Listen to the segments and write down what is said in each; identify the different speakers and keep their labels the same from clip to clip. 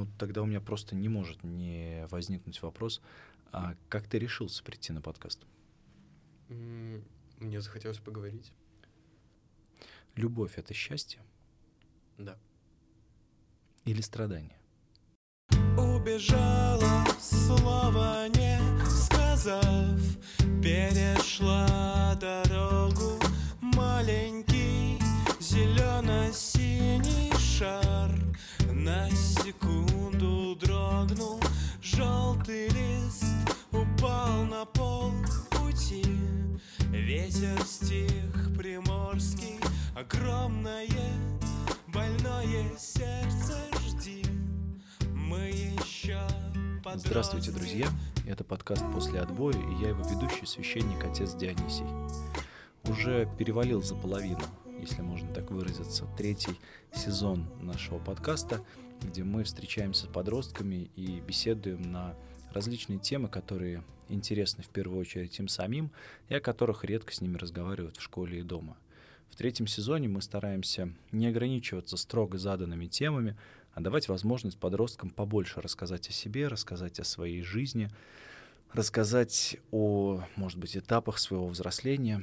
Speaker 1: Ну, тогда у меня просто не может не возникнуть вопрос, а как ты решился прийти на подкаст?
Speaker 2: Мне захотелось поговорить.
Speaker 1: Любовь — это счастье?
Speaker 2: Да.
Speaker 1: Или страдание?
Speaker 3: Убежала, слова не сказав, перешла дорогу маленький зелено-синий шар. На секунду дрогнул желтый лист упал на пол пути. Ветер стих приморский огромное больное сердце жди. Мы еще
Speaker 1: Здравствуйте, друзья! Это подкаст «После отбоя» и я его ведущий, священник отец Дионисий. Уже перевалил за половину, если можно так выразиться, третий сезон нашего подкаста, где мы встречаемся с подростками и беседуем на различные темы, которые интересны в первую очередь им самим и о которых редко с ними разговаривают в школе и дома. В третьем сезоне мы стараемся не ограничиваться строго заданными темами, а давать возможность подросткам побольше рассказать о себе, рассказать о своей жизни, рассказать о, может быть, этапах своего взросления.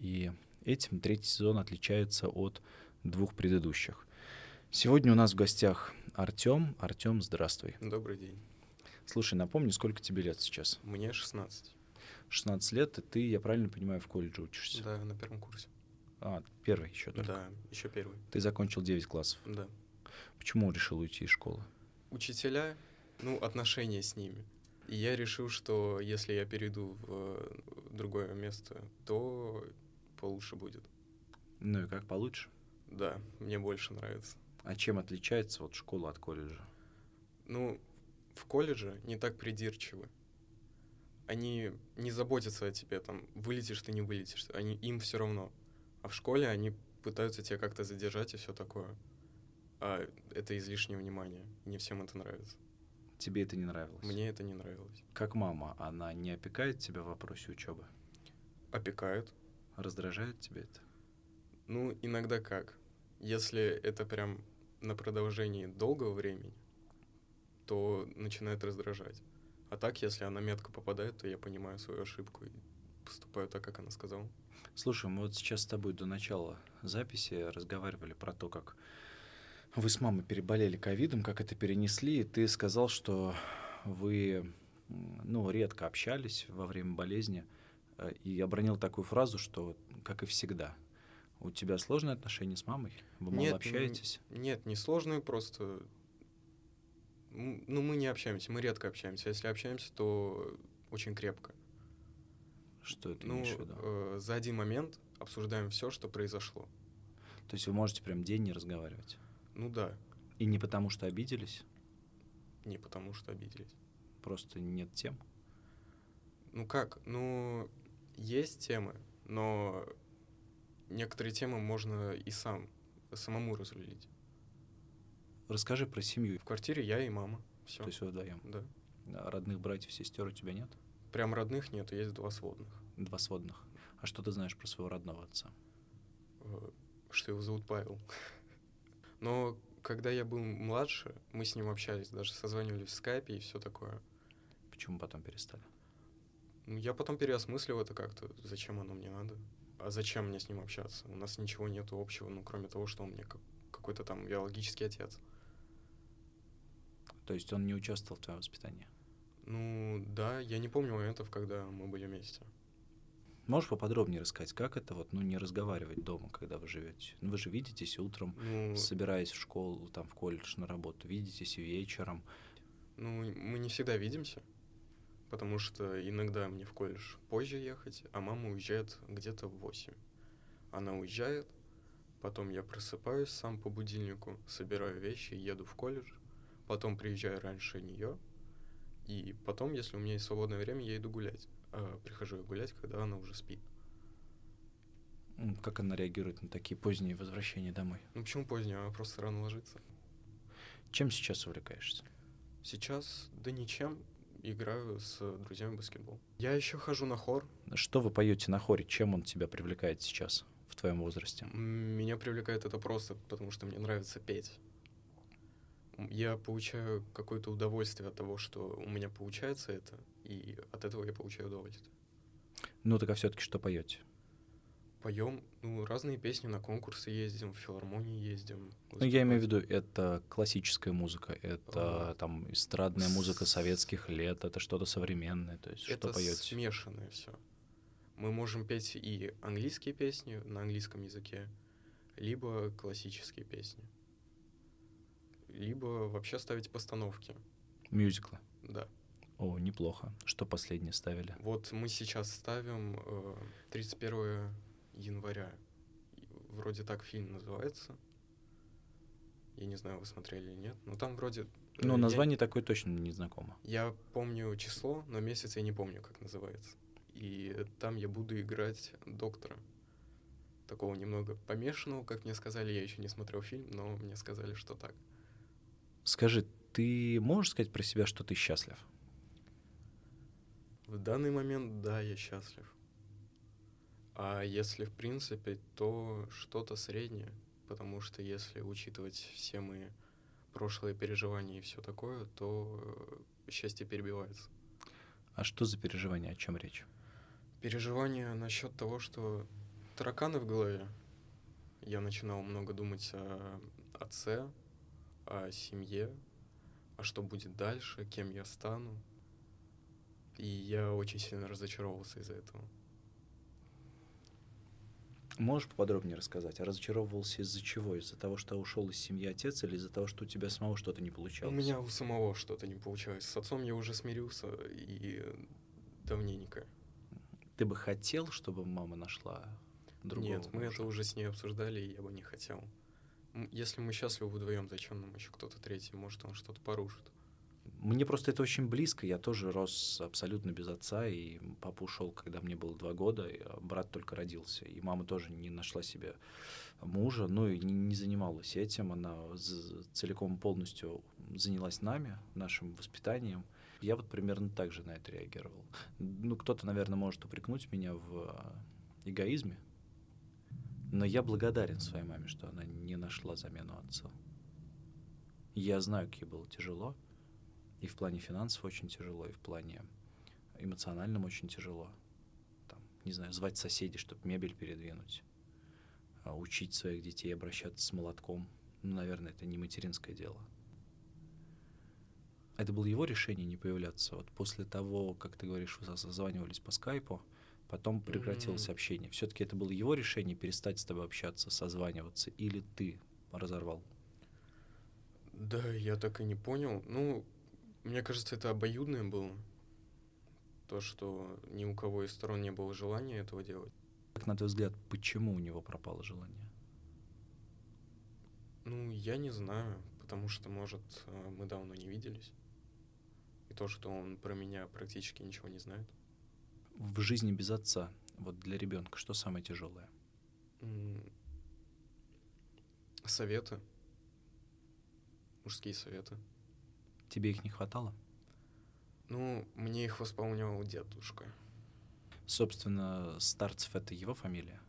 Speaker 1: И этим третий сезон отличается от двух предыдущих. Сегодня у нас в гостях Артем. Артем, здравствуй.
Speaker 2: Добрый день.
Speaker 1: Слушай, напомни, сколько тебе лет сейчас?
Speaker 2: Мне 16.
Speaker 1: 16 лет, и ты, я правильно понимаю, в колледже учишься?
Speaker 2: Да, на первом курсе.
Speaker 1: А, первый еще только?
Speaker 2: Да, еще первый.
Speaker 1: Ты закончил 9 классов?
Speaker 2: Да.
Speaker 1: Почему решил уйти из школы?
Speaker 2: Учителя, ну, отношения с ними. И я решил, что если я перейду в другое место, то получше будет.
Speaker 1: Ну и как получше?
Speaker 2: Да, мне больше нравится.
Speaker 1: А чем отличается вот школа от колледжа?
Speaker 2: Ну, в колледже не так придирчивы. Они не заботятся о тебе, там, вылетишь ты, не вылетишь. Они, им все равно. А в школе они пытаются тебя как-то задержать и все такое. А это излишнее внимание. Не всем это нравится.
Speaker 1: Тебе это не нравилось?
Speaker 2: Мне это не нравилось.
Speaker 1: Как мама, она не опекает тебя в вопросе учебы?
Speaker 2: Опекают.
Speaker 1: Раздражает тебя это?
Speaker 2: Ну, иногда как. Если это прям на продолжении долгого времени, то начинает раздражать. А так, если она метко попадает, то я понимаю свою ошибку и поступаю так, как она сказала.
Speaker 1: Слушай, мы вот сейчас с тобой до начала записи разговаривали про то, как вы с мамой переболели ковидом, как это перенесли, и ты сказал, что вы ну, редко общались во время болезни, и обронил такую фразу, что как и всегда. У тебя сложные отношения с мамой? Вы мало
Speaker 2: нет,
Speaker 1: общаетесь?
Speaker 2: Нет, не сложные, просто... Ну, мы не общаемся, мы редко общаемся. Если общаемся, то очень крепко.
Speaker 1: Что это
Speaker 2: ну,
Speaker 1: в виду?
Speaker 2: Э, за один момент обсуждаем все, что произошло.
Speaker 1: То есть вы можете прям день не разговаривать?
Speaker 2: Ну да.
Speaker 1: И не потому, что обиделись?
Speaker 2: Не потому, что обиделись.
Speaker 1: Просто нет тем?
Speaker 2: Ну как? Ну, есть темы, но некоторые темы можно и сам, самому разрулить.
Speaker 1: Расскажи про семью.
Speaker 2: В квартире я и мама. Все.
Speaker 1: То есть вы вдвоем?
Speaker 2: Да.
Speaker 1: А родных братьев, сестер у тебя нет?
Speaker 2: Прям родных нет, есть два сводных.
Speaker 1: Два сводных. А что ты знаешь про своего родного отца?
Speaker 2: Э, что его зовут Павел. Но когда я был младше, мы с ним общались, даже созванивались в скайпе и все такое.
Speaker 1: Почему потом перестали?
Speaker 2: Я потом переосмыслил это как-то. Зачем оно мне надо? А зачем мне с ним общаться? У нас ничего нет общего, ну, кроме того, что он мне как какой-то там биологический отец.
Speaker 1: То есть он не участвовал в твоем воспитании?
Speaker 2: Ну, да, я не помню моментов, когда мы были вместе.
Speaker 1: Можешь поподробнее рассказать, как это вот, ну, не разговаривать дома, когда вы живете? Ну, вы же видитесь утром,
Speaker 2: Ну,
Speaker 1: собираясь в школу, там, в колледж, на работу, видитесь вечером.
Speaker 2: ну, мы не всегда видимся, потому что иногда мне в колледж позже ехать, а мама уезжает где-то в 8. Она уезжает, потом я просыпаюсь сам по будильнику, собираю вещи, еду в колледж, потом приезжаю раньше нее, и потом, если у меня есть свободное время, я иду гулять. А прихожу я гулять, когда она уже спит.
Speaker 1: Как она реагирует на такие поздние возвращения домой?
Speaker 2: Ну почему позднее? Она просто рано ложится.
Speaker 1: Чем сейчас увлекаешься?
Speaker 2: Сейчас, да ничем, играю с друзьями в баскетбол. Я еще хожу на хор.
Speaker 1: Что вы поете на хоре? Чем он тебя привлекает сейчас, в твоем возрасте?
Speaker 2: Меня привлекает это просто, потому что мне нравится петь. я получаю какое-то удовольствие от того, что у меня получается это, и от этого я получаю удовольствие.
Speaker 1: Ну так а все-таки что поете?
Speaker 2: Поем, ну, разные песни, на конкурсы ездим, в филармонии ездим.
Speaker 1: Ну, я имею в виду, это классическая музыка, это
Speaker 2: А,
Speaker 1: там эстрадная музыка советских лет, это что-то современное, то есть что
Speaker 2: Это
Speaker 1: поете?
Speaker 2: смешанное все. Мы можем петь и английские песни на английском языке, либо классические песни. Либо вообще ставить постановки.
Speaker 1: Мюзиклы.
Speaker 2: Да.
Speaker 1: О, неплохо. Что последнее ставили?
Speaker 2: Вот мы сейчас ставим э, 31 января. Вроде так фильм называется. Я не знаю, вы смотрели или нет. Но там вроде... э, я-
Speaker 1: название такое точно не знакомо.
Speaker 2: Я помню число, но месяц я не помню, как называется. И там я буду играть доктора. Такого немного помешанного, как мне сказали. Я еще не смотрел фильм, но мне сказали, что так.
Speaker 1: Скажи, ты можешь сказать про себя, что ты счастлив?
Speaker 2: В данный момент, да, я счастлив. А если в принципе, то что-то среднее. Потому что если учитывать все мои прошлые переживания и все такое, то э, счастье перебивается.
Speaker 1: А что за переживание, о чем речь?
Speaker 2: Переживания насчет того, что тараканы в голове. Я начинал много думать о отце, о семье, а что будет дальше, кем я стану. И я очень сильно разочаровался из-за этого.
Speaker 1: Можешь поподробнее рассказать? А разочаровывался из-за чего? Из-за того, что ушел из семьи отец, или из-за того, что у тебя самого что-то не получалось?
Speaker 2: У меня у самого что-то не получалось. С отцом я уже смирился и давненько.
Speaker 1: Ты бы хотел, чтобы мама нашла другого
Speaker 2: Нет, мы
Speaker 1: мужа?
Speaker 2: это уже с ней обсуждали, и я бы не хотел. Если мы счастливы вдвоем, зачем нам еще кто-то третий? Может, он что-то порушит.
Speaker 1: Мне просто это очень близко. Я тоже рос абсолютно без отца, и папа ушел, когда мне было два года, и а, брат только родился. И мама тоже не нашла себе мужа, ну и не, занималась этим. Она целиком полностью занялась нами, нашим воспитанием. Я вот примерно так же на это реагировал. Ну, кто-то, наверное, может упрекнуть меня в а, эгоизме, но я благодарен своей маме, что она не нашла замену отцу. Я знаю, как ей было тяжело, и в плане финансов очень тяжело, и в плане эмоциональном очень тяжело. Там, не знаю, звать соседей, чтобы мебель передвинуть, а, учить своих детей обращаться с молотком. Ну, наверное, это не материнское дело. Это было его решение не появляться. Вот после того, как ты говоришь, вы созванивались по скайпу, потом прекратилось
Speaker 2: М.
Speaker 1: общение. Все-таки это было его решение перестать с тобой общаться, созваниваться, или ты разорвал?
Speaker 2: Да, я так и не понял. Ну, мне кажется, это обоюдное было. То, что ни у кого из сторон не было желания этого делать.
Speaker 1: Как на твой взгляд, почему у него пропало желание?
Speaker 2: Ну, я не знаю, потому что, может, э, мы давно не виделись. И то, что он про меня практически ничего не знает.
Speaker 1: В жизни без отца, вот для ребенка, что самое тяжелое?
Speaker 2: Советы. Мужские советы.
Speaker 1: Тебе их не хватало?
Speaker 2: Ну, мне их восполнял дедушка.
Speaker 1: Собственно, Старцев это его фамилия.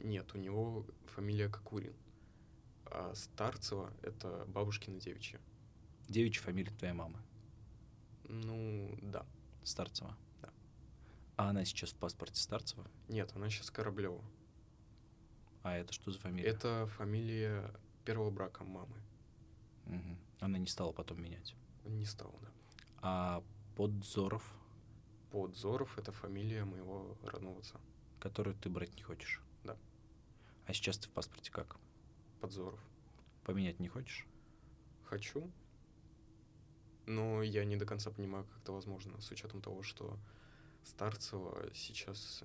Speaker 2: Нет, у него фамилия Кокурин. А Старцева — это бабушкина девичья.
Speaker 1: Девичья фамилия твоей мамы.
Speaker 2: Ну, да.
Speaker 1: Старцева.
Speaker 2: Да.
Speaker 1: А она сейчас в паспорте Старцева?
Speaker 2: Нет, она сейчас Кораблева.
Speaker 1: А это что за фамилия?
Speaker 2: Это фамилия первого брака мамы.
Speaker 1: Мгм. Она не стала потом менять.
Speaker 2: Не стал, да.
Speaker 1: А Подзоров,
Speaker 2: Подзоров — это фамилия моего родного отца.
Speaker 1: которую ты брать не хочешь?
Speaker 2: Да.
Speaker 1: А сейчас ты в паспорте как?
Speaker 2: Подзоров.
Speaker 1: Поменять не хочешь?
Speaker 2: Хочу, но я не до конца понимаю, как это возможно, с учетом того, что Старцева сейчас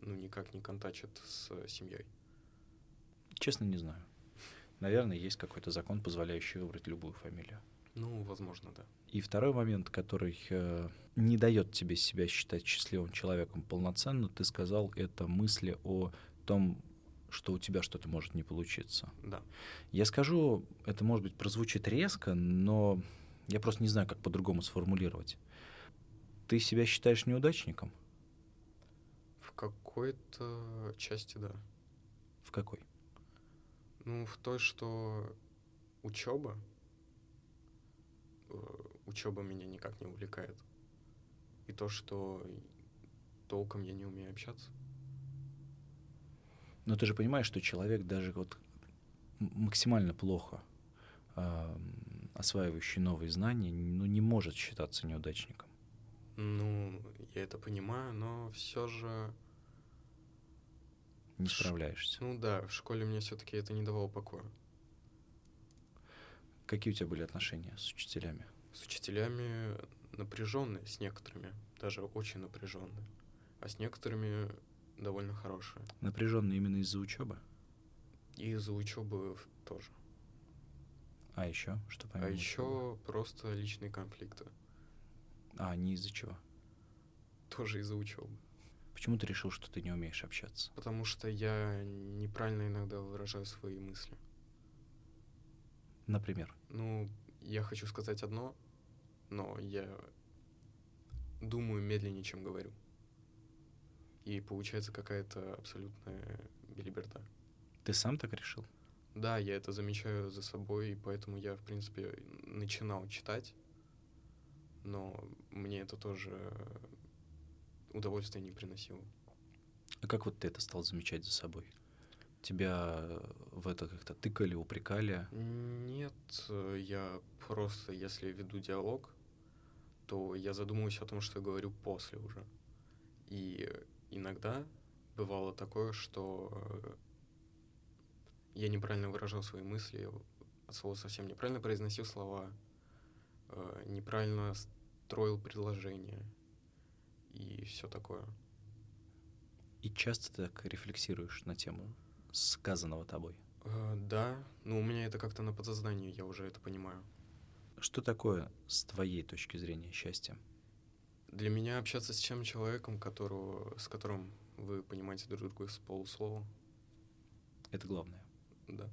Speaker 2: ну, никак не контачит с семьей.
Speaker 1: Честно, не знаю. Наверное, есть какой-то закон, позволяющий выбрать любую фамилию.
Speaker 2: Ну, возможно, да.
Speaker 1: И второй момент, который э, не дает тебе себя считать счастливым человеком полноценно, ты сказал, это мысли о том, что у тебя что-то может не получиться.
Speaker 2: Да.
Speaker 1: Я скажу, это, может быть, прозвучит резко, но я просто не знаю, как по-другому сформулировать. Ты себя считаешь неудачником?
Speaker 2: В какой-то части, да.
Speaker 1: В какой?
Speaker 2: Ну, в той, что учеба учеба меня никак не увлекает. И то, что толком я не умею общаться.
Speaker 1: Но ты же понимаешь, что человек даже вот максимально плохо а, осваивающий новые знания, ну, не может считаться неудачником.
Speaker 2: Ну, я это понимаю, но все же...
Speaker 1: Не справляешься.
Speaker 2: Ну да, в школе мне все-таки это не давало покоя.
Speaker 1: Какие у тебя были отношения с учителями?
Speaker 2: С учителями напряженные, с некоторыми, даже очень напряженные, а с некоторыми довольно хорошие.
Speaker 1: Напряженные именно из-за учебы?
Speaker 2: И из-за учебы тоже.
Speaker 1: А еще что помимо
Speaker 2: а
Speaker 1: учебы?
Speaker 2: еще просто личные конфликты.
Speaker 1: А, не из-за чего?
Speaker 2: Тоже из-за учебы.
Speaker 1: Почему ты решил, что ты не умеешь общаться?
Speaker 2: Потому что я неправильно иногда выражаю свои мысли.
Speaker 1: Например,
Speaker 2: Ну, я хочу сказать одно, но я думаю медленнее, чем говорю. И получается какая-то абсолютная белиберда.
Speaker 1: ты сам так решил?
Speaker 2: Да, я это замечаю за собой, и поэтому я, в принципе, начинал читать, но мне это тоже удовольствия не приносило.
Speaker 1: А как вот ты это стал замечать за собой? Тебя э, в это как-то тыкали, упрекали?
Speaker 2: Нет, я просто, если веду диалог, то я задумываюсь о том, что я говорю после уже. И иногда бывало такое, что э, я неправильно выражал свои мысли, от слова совсем неправильно произносил слова, э, неправильно строил предложения и все такое.
Speaker 1: И часто ты так рефлексируешь на тему сказанного тобой?
Speaker 2: Э, Да, но у меня это как-то на подсознании, я уже это понимаю.
Speaker 1: Что такое с твоей точки зрения счастье?
Speaker 2: Для меня общаться с тем человеком, которого, с которым вы понимаете друг друга с полуслова,
Speaker 1: Это главное.
Speaker 2: да.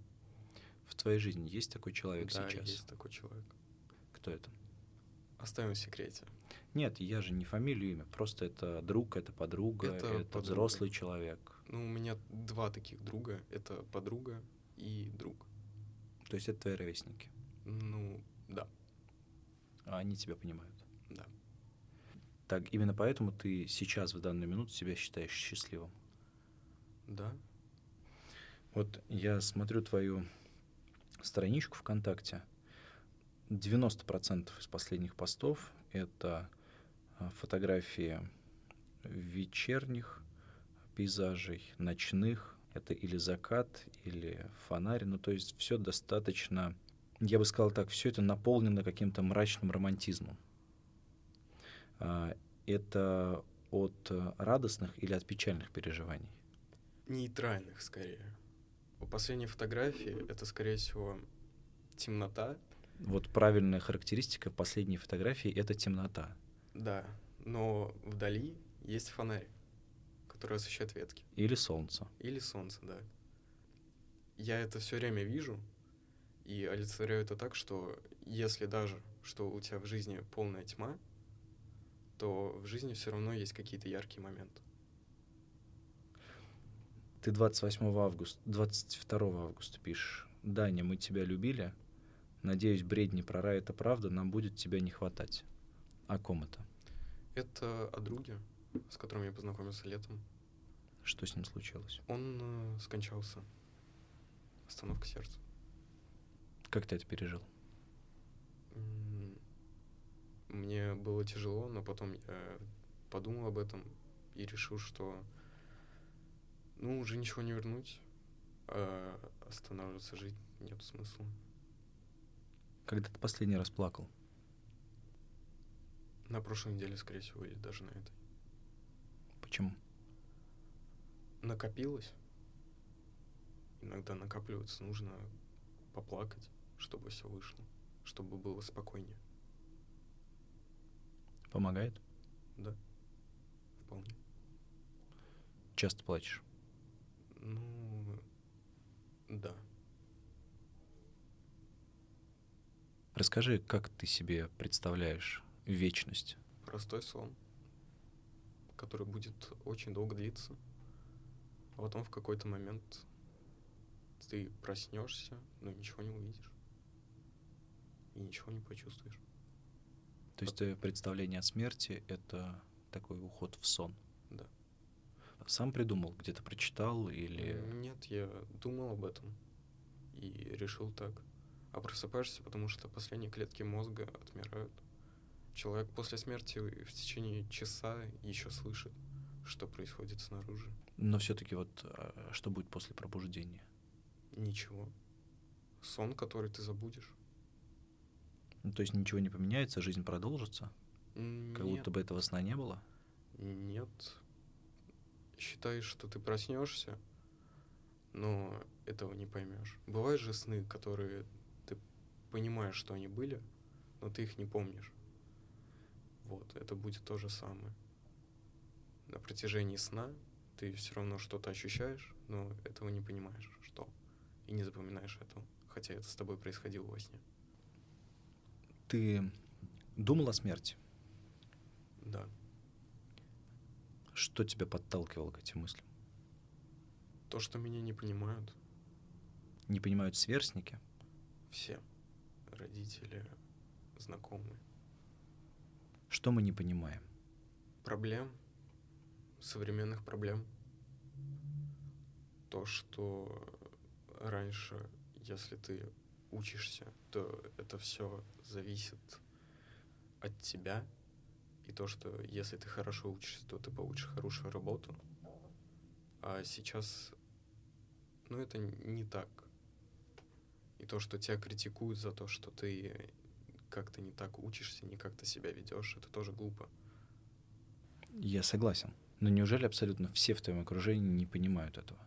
Speaker 1: В твоей жизни есть такой человек
Speaker 2: да,
Speaker 1: сейчас?
Speaker 2: есть такой человек.
Speaker 1: Кто это?
Speaker 2: Оставим в секрете.
Speaker 1: Нет, я же не фамилию, имя. Просто это друг, это подруга,
Speaker 2: Это
Speaker 1: это,
Speaker 2: подруга.
Speaker 1: взрослый человек.
Speaker 2: Ну, у меня два таких друга. Это подруга и друг.
Speaker 1: То есть это твои ровесники.
Speaker 2: Ну, да,
Speaker 1: А они тебя понимают.
Speaker 2: да.
Speaker 1: Так, именно поэтому ты сейчас, в данную минуту, себя считаешь счастливым.
Speaker 2: Да,
Speaker 1: Вот я смотрю твою страничку ВКонтакте. 90% из последних постов — это а, фотографии вечерних пейзажей, ночных. Это или закат, или фонарь. Ну, то есть все достаточно, я бы сказал так, все это наполнено каким-то мрачным романтизмом. А, Это от э, радостных или от печальных переживаний?
Speaker 2: нейтральных скорее. У последней фотографии это, скорее всего, темнота,
Speaker 1: Вот правильная характеристика последней фотографии — это темнота.
Speaker 2: да, но вдали есть фонарь, который освещает ветки.
Speaker 1: Или солнце.
Speaker 2: Или солнце, да. Я это все время вижу и олицетворяю это так, что если даже, что у тебя в жизни полная тьма, то в жизни все равно есть какие-то яркие моменты.
Speaker 1: Ты 28 августа, 22 августа пишешь. Даня, мы тебя любили. Надеюсь, бредни про рай — это правда, нам будет тебя не хватать. О ком это?
Speaker 2: Это о друге, с которым я познакомился летом.
Speaker 1: Что с ним случилось?
Speaker 2: Он э, скончался. Остановка сердца.
Speaker 1: Как ты это пережил?
Speaker 2: Мне было тяжело, но потом я подумал об этом и решил, что ну уже ничего не вернуть, а останавливаться жить нет смысла.
Speaker 1: Когда ты последний раз плакал?
Speaker 2: На прошлой неделе, скорее всего, или даже на этой.
Speaker 1: Почему?
Speaker 2: Накопилось. Иногда накапливаться нужно поплакать, чтобы все вышло, чтобы было спокойнее.
Speaker 1: Помогает?
Speaker 2: Да, вполне.
Speaker 1: Часто плачешь?
Speaker 2: Ну, да.
Speaker 1: Расскажи, как ты себе представляешь вечность?
Speaker 2: Простой сон, который будет очень долго длиться. А потом в какой-то момент ты проснешься, но ничего не увидишь. И ничего не почувствуешь.
Speaker 1: То есть твое представление о смерти — это такой уход в сон?
Speaker 2: Да.
Speaker 1: Сам придумал, где-то прочитал или...
Speaker 2: Нет, я думал об этом и решил так. А просыпаешься, потому что последние клетки мозга отмирают. Человек после смерти в течение часа еще слышит, что происходит снаружи.
Speaker 1: Но все-таки вот а, что будет после пробуждения?
Speaker 2: Ничего. Сон, который ты забудешь.
Speaker 1: Ну, то есть ничего не поменяется, жизнь продолжится? Как
Speaker 2: Нет.
Speaker 1: будто бы этого сна не было?
Speaker 2: Нет. Считаешь, что ты проснешься, но этого не поймешь. Бывают же сны, которые понимаешь, что они были, но ты их не помнишь. Вот, это будет то же самое. На протяжении сна ты все равно что-то ощущаешь, но этого не понимаешь, что. И не запоминаешь этого, хотя это с тобой происходило во сне.
Speaker 1: Ты думал о смерти?
Speaker 2: Да.
Speaker 1: Что тебя подталкивало к этим мыслям?
Speaker 2: То, что меня не понимают,
Speaker 1: Не понимают сверстники?
Speaker 2: все родители, знакомые.
Speaker 1: Что мы не понимаем?
Speaker 2: проблем, современных проблем. То, что раньше, если ты учишься, то это все зависит от тебя. И то, что если ты хорошо учишься, то ты получишь хорошую работу. А сейчас, ну, это не так. И то, что тебя критикуют за то, что ты как-то не так учишься, не как-то себя ведешь, это тоже глупо.
Speaker 1: Я согласен. Но неужели абсолютно все в твоем окружении не понимают этого?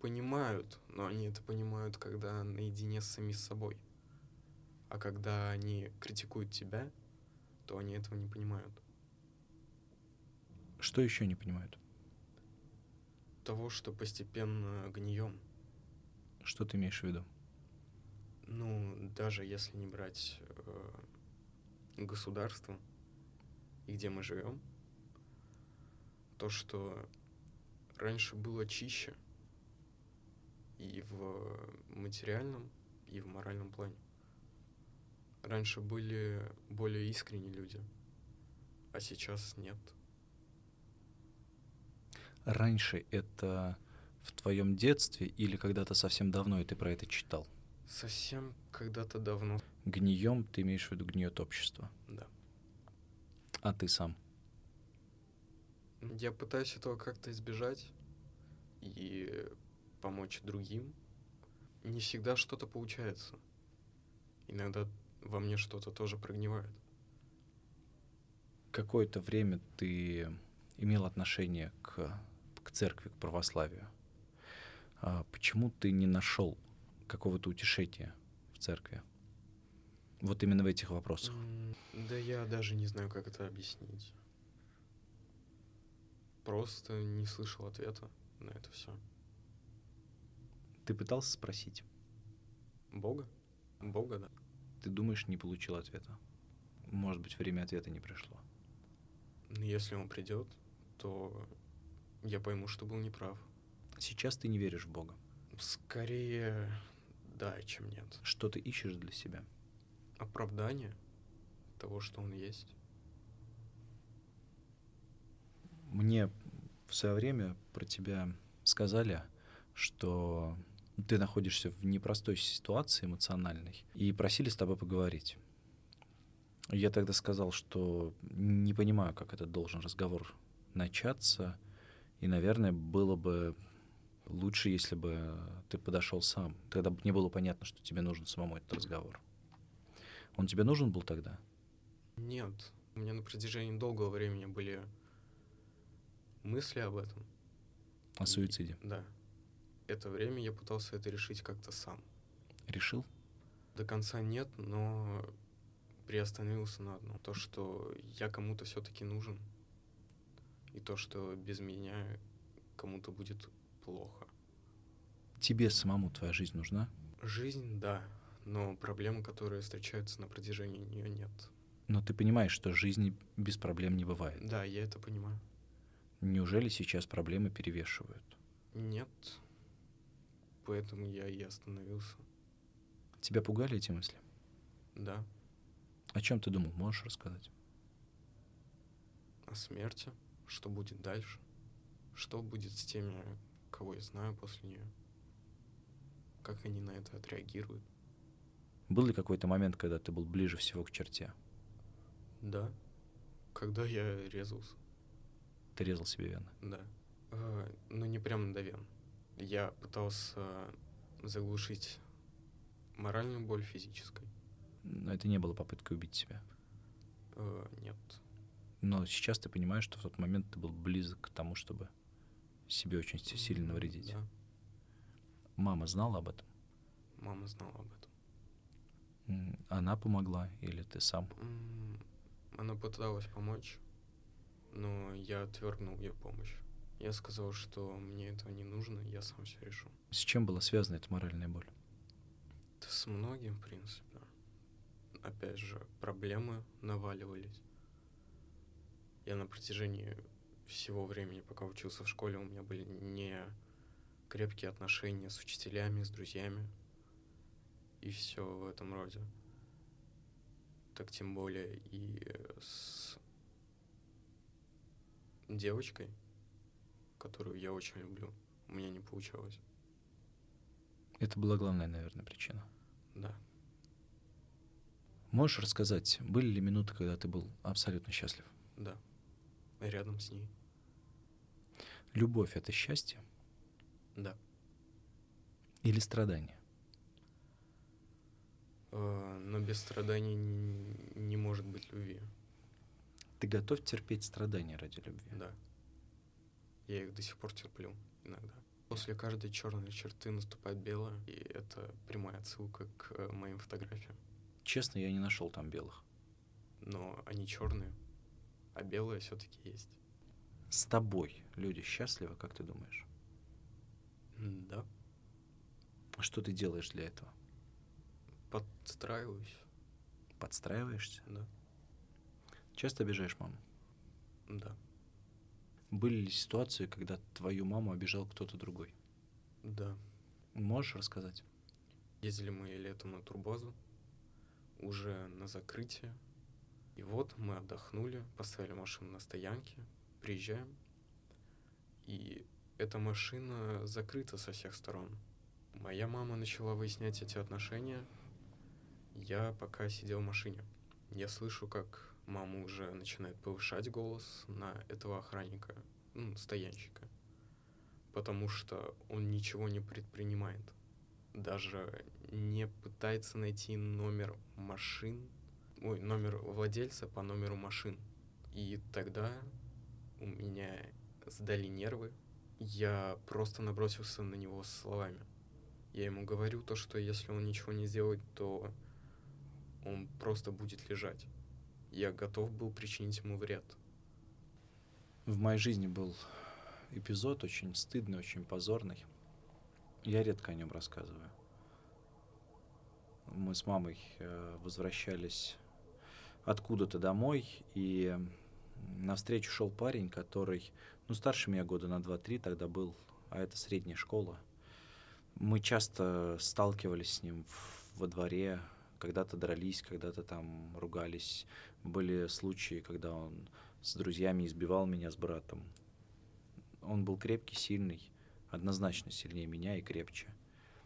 Speaker 2: понимают, но они это понимают, когда наедине с самим собой. А когда они критикуют тебя, то они этого не понимают.
Speaker 1: Что еще не понимают?
Speaker 2: Того, что постепенно гнием.
Speaker 1: Что ты имеешь в виду?
Speaker 2: Ну, даже если не брать э, государство и где мы живем, то, что раньше было чище и в материальном, и в моральном плане. Раньше были более искренние люди, а сейчас нет.
Speaker 1: Раньше это в твоем детстве или когда-то совсем давно, и ты про это читал?
Speaker 2: Совсем когда-то давно,
Speaker 1: Гнием ты имеешь в виду гниет общество.
Speaker 2: да.
Speaker 1: А ты сам?
Speaker 2: Я пытаюсь этого как-то избежать и помочь другим. Не всегда что-то получается. Иногда во мне что-то тоже прогнивает.
Speaker 1: Какое-то время ты имел отношение к, к церкви, к православию. А почему ты не нашел какого-то утешения в церкви? Вот именно в этих вопросах.
Speaker 2: Да я даже не знаю, как это объяснить. Просто не слышал ответа на это все.
Speaker 1: Ты пытался спросить?
Speaker 2: Бога? Бога, да.
Speaker 1: Ты думаешь, не получил ответа? Может быть, время ответа не пришло.
Speaker 2: Но если он придет, то я пойму, что был неправ.
Speaker 1: Сейчас ты не веришь в Бога.
Speaker 2: Скорее, да, чем нет.
Speaker 1: Что ты ищешь для себя?
Speaker 2: Оправдание того, что он есть.
Speaker 1: Мне в свое время про тебя сказали, что ты находишься в непростой ситуации эмоциональной и просили с тобой поговорить. Я тогда сказал, что не понимаю, как этот должен разговор начаться, и, наверное, было бы лучше, если бы ты подошел сам. Тогда бы не было понятно, что тебе нужен самому этот разговор. Он тебе нужен был тогда?
Speaker 2: Нет. У меня на протяжении долгого времени были мысли об этом.
Speaker 1: О суициде.
Speaker 2: Да. Это время я пытался это решить как-то сам.
Speaker 1: Решил?
Speaker 2: До конца нет, но приостановился на одном. То, что я кому-то все-таки нужен. И то, что без меня кому-то будет плохо.
Speaker 1: Тебе самому твоя жизнь нужна?
Speaker 2: Жизнь, да, но проблемы, которые встречаются на протяжении нее, нет.
Speaker 1: Но ты понимаешь, что жизни без проблем не бывает.
Speaker 2: Да, я это понимаю.
Speaker 1: Неужели сейчас проблемы перевешивают?
Speaker 2: Нет. Поэтому я и остановился.
Speaker 1: Тебя пугали эти мысли?
Speaker 2: Да.
Speaker 1: О чем ты думал? Можешь рассказать?
Speaker 2: О смерти, что будет дальше, что будет с теми, кого я знаю после нее, как они на это отреагируют.
Speaker 1: Был ли какой-то момент, когда ты был ближе всего к черте?
Speaker 2: Да, когда я резался,
Speaker 1: Ты резал себе вены?
Speaker 2: да. Э, но не прям до вен. Я пытался заглушить моральную боль физической.
Speaker 1: Но это не было попыткой убить себя.
Speaker 2: Э, нет,
Speaker 1: Но сейчас ты понимаешь, что в тот момент ты был близок к тому, чтобы себе очень си- сильно навредить.
Speaker 2: Да,
Speaker 1: Мама знала об этом?
Speaker 2: мама знала об этом.
Speaker 1: Она помогла или ты сам?
Speaker 2: Она пыталась помочь, но я отвергнул ее помощь. Я сказал, что мне этого не нужно, я сам все решу.
Speaker 1: С чем была связана эта моральная боль?
Speaker 2: Да с многим, в принципе. Опять же, проблемы наваливались. Я на протяжении всего времени, пока учился в школе, у меня были не крепкие отношения с учителями, с друзьями и все в этом роде. Так тем более и с девочкой, которую я очень люблю, у меня не получалось.
Speaker 1: Это была главная, наверное, причина.
Speaker 2: Да.
Speaker 1: Можешь рассказать, были ли минуты, когда ты был абсолютно счастлив?
Speaker 2: Да. Рядом с ней.
Speaker 1: Любовь — это счастье
Speaker 2: Да.
Speaker 1: или страдание?
Speaker 2: Э, Но без страданий не может быть любви.
Speaker 1: Ты готов терпеть страдания ради любви?
Speaker 2: Да. Я их до сих пор терплю иногда. После каждой черной черты наступает белая, и это прямая отсылка к э, моим фотографиям.
Speaker 1: Честно, я не нашел там белых.
Speaker 2: Но они черные, а белые все-таки есть.
Speaker 1: С тобой люди счастливы, как ты думаешь?
Speaker 2: Да.
Speaker 1: Что ты делаешь для этого?
Speaker 2: Подстраиваюсь.
Speaker 1: Подстраиваешься?
Speaker 2: Да.
Speaker 1: Часто обижаешь маму?
Speaker 2: Да.
Speaker 1: Были ли ситуации, когда твою маму обижал кто-то другой?
Speaker 2: Да.
Speaker 1: Можешь рассказать?
Speaker 2: Ездили мы летом на турбазу, уже на закрытие. И вот мы отдохнули, поставили машину на стоянке, приезжаем. И эта машина закрыта со всех сторон. Моя мама начала выяснять эти отношения. Я пока сидел в машине. Я слышу, как мама уже начинает повышать голос на этого охранника, ну, стоянщика. Потому что он ничего не предпринимает даже не пытается найти номер машин, ой, номер владельца по номеру машин. И тогда у меня сдали нервы. Я просто набросился на него словами. Я ему говорю то, что если он ничего не сделает, то он просто будет лежать. Я готов был причинить ему вред.
Speaker 1: В моей жизни был эпизод очень стыдный, очень позорный. Я редко о нем рассказываю. Мы с мамой э, возвращались откуда-то домой, и навстречу шел парень, который, ну, старше меня года на 2-3 тогда был, а это средняя школа. Мы часто сталкивались с ним в- во дворе, когда-то дрались, когда-то там ругались. Были случаи, когда он с друзьями избивал меня с братом. Он был крепкий, сильный, однозначно сильнее меня и крепче.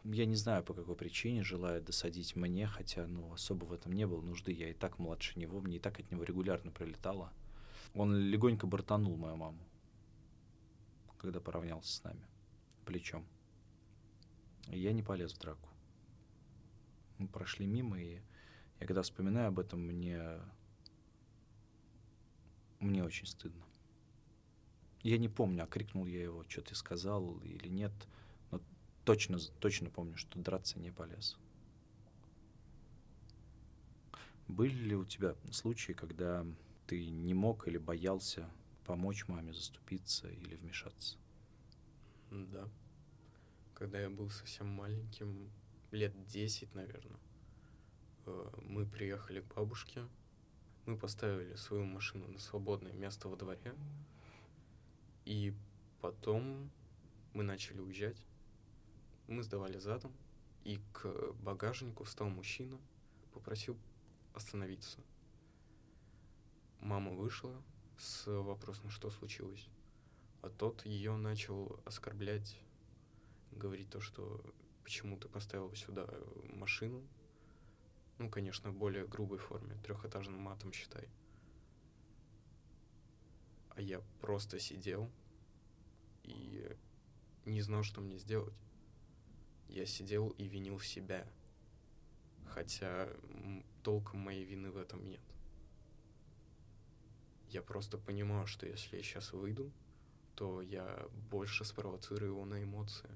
Speaker 1: Я не знаю, по какой причине желает досадить мне, хотя, ну, особо в этом не было нужды. Я и так младше него, мне и так от него регулярно прилетало. Он легонько бортанул мою маму, когда поравнялся с нами плечом. И я не полез в драку. Мы прошли мимо, и я когда вспоминаю об этом, мне... Мне очень стыдно. Я не помню, окрикнул я его, что ты сказал или нет, но точно, точно помню, что драться не полез. Были ли у тебя случаи, когда ты не мог или боялся помочь маме заступиться или вмешаться?
Speaker 2: Да. Когда я был совсем маленьким, лет 10, наверное, э, мы приехали к бабушке, мы поставили свою машину на свободное место во дворе, и потом мы начали уезжать. Мы сдавали задом, и к багажнику встал мужчина, попросил остановиться. Мама вышла с вопросом, что случилось. А тот ее начал оскорблять, говорить то, что почему ты поставил сюда машину. Ну, конечно, в более грубой форме, трехэтажным матом считай. А я просто сидел и не знал, что мне сделать. Я сидел и винил себя, хотя толком моей вины в этом нет. Я просто понимал, что если я сейчас выйду, то я больше спровоцирую его на эмоции.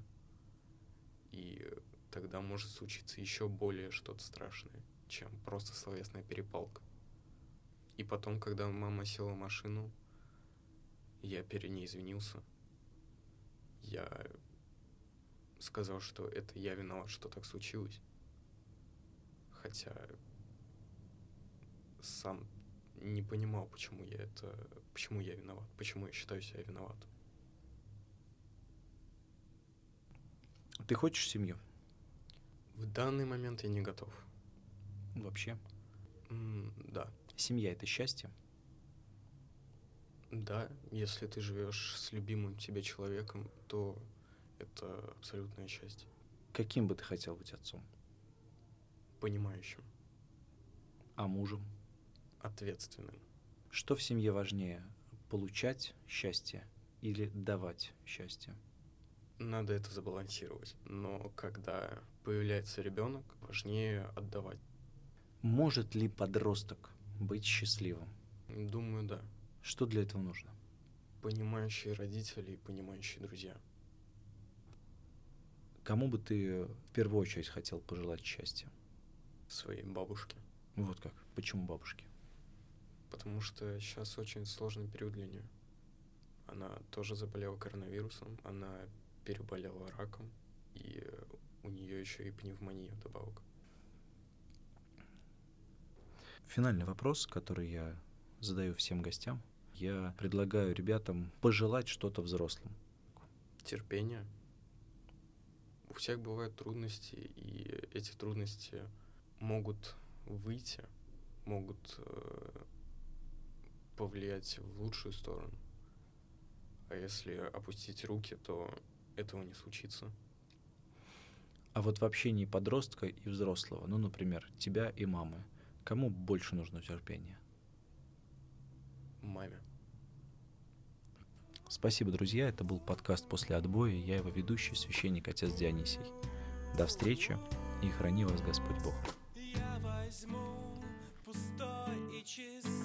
Speaker 2: И тогда может случиться еще более что-то страшное, чем просто словесная перепалка. И потом, когда мама села в машину, я перед ней извинился. Я сказал, что это я виноват, что так случилось. Хотя сам не понимал, почему я это, почему я виноват, почему я считаю себя виноватым.
Speaker 1: Ты хочешь семью?
Speaker 2: В данный момент я не готов.
Speaker 1: Вообще?
Speaker 2: М, да.
Speaker 1: Семья — это счастье?
Speaker 2: Да, если ты живешь с любимым тебе человеком, то это абсолютное счастье.
Speaker 1: Каким бы ты хотел быть отцом?
Speaker 2: Понимающим,
Speaker 1: А мужем?
Speaker 2: Ответственным.
Speaker 1: Что в семье важнее? Получать счастье или давать счастье?
Speaker 2: Надо это забалансировать. Но когда появляется ребенок, важнее отдавать.
Speaker 1: Может ли подросток быть счастливым?
Speaker 2: Думаю, да.
Speaker 1: Что для этого нужно?
Speaker 2: Понимающие родители и понимающие друзья.
Speaker 1: Кому бы ты в первую очередь хотел пожелать счастья?
Speaker 2: Своей бабушке.
Speaker 1: Вот как. Почему бабушки?
Speaker 2: Потому что сейчас очень сложный период для нее. Она тоже заболела коронавирусом, она переболела раком, и у нее еще и пневмония вдобавок.
Speaker 1: Финальный вопрос, который я задаю всем гостям. Я предлагаю ребятам пожелать что-то взрослым.
Speaker 2: Терпение. У всех бывают трудности, и эти трудности могут выйти, могут э, повлиять в лучшую сторону. А если опустить руки, то этого не случится.
Speaker 1: А вот в общении подростка и взрослого, ну, например, тебя и мамы, кому больше нужно терпение?
Speaker 2: Маме.
Speaker 1: Спасибо, друзья. Это был подкаст «После отбоя». Я его ведущий, священник отец Дионисий. До встречи и храни вас Господь Бог.
Speaker 3: Я возьму пустой и чистый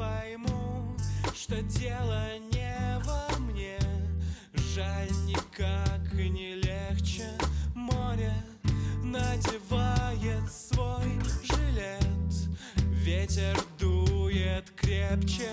Speaker 3: пойму, что дело не во мне. Жаль, никак не легче. Море Надевает свой жилет. Ветер дует крепче.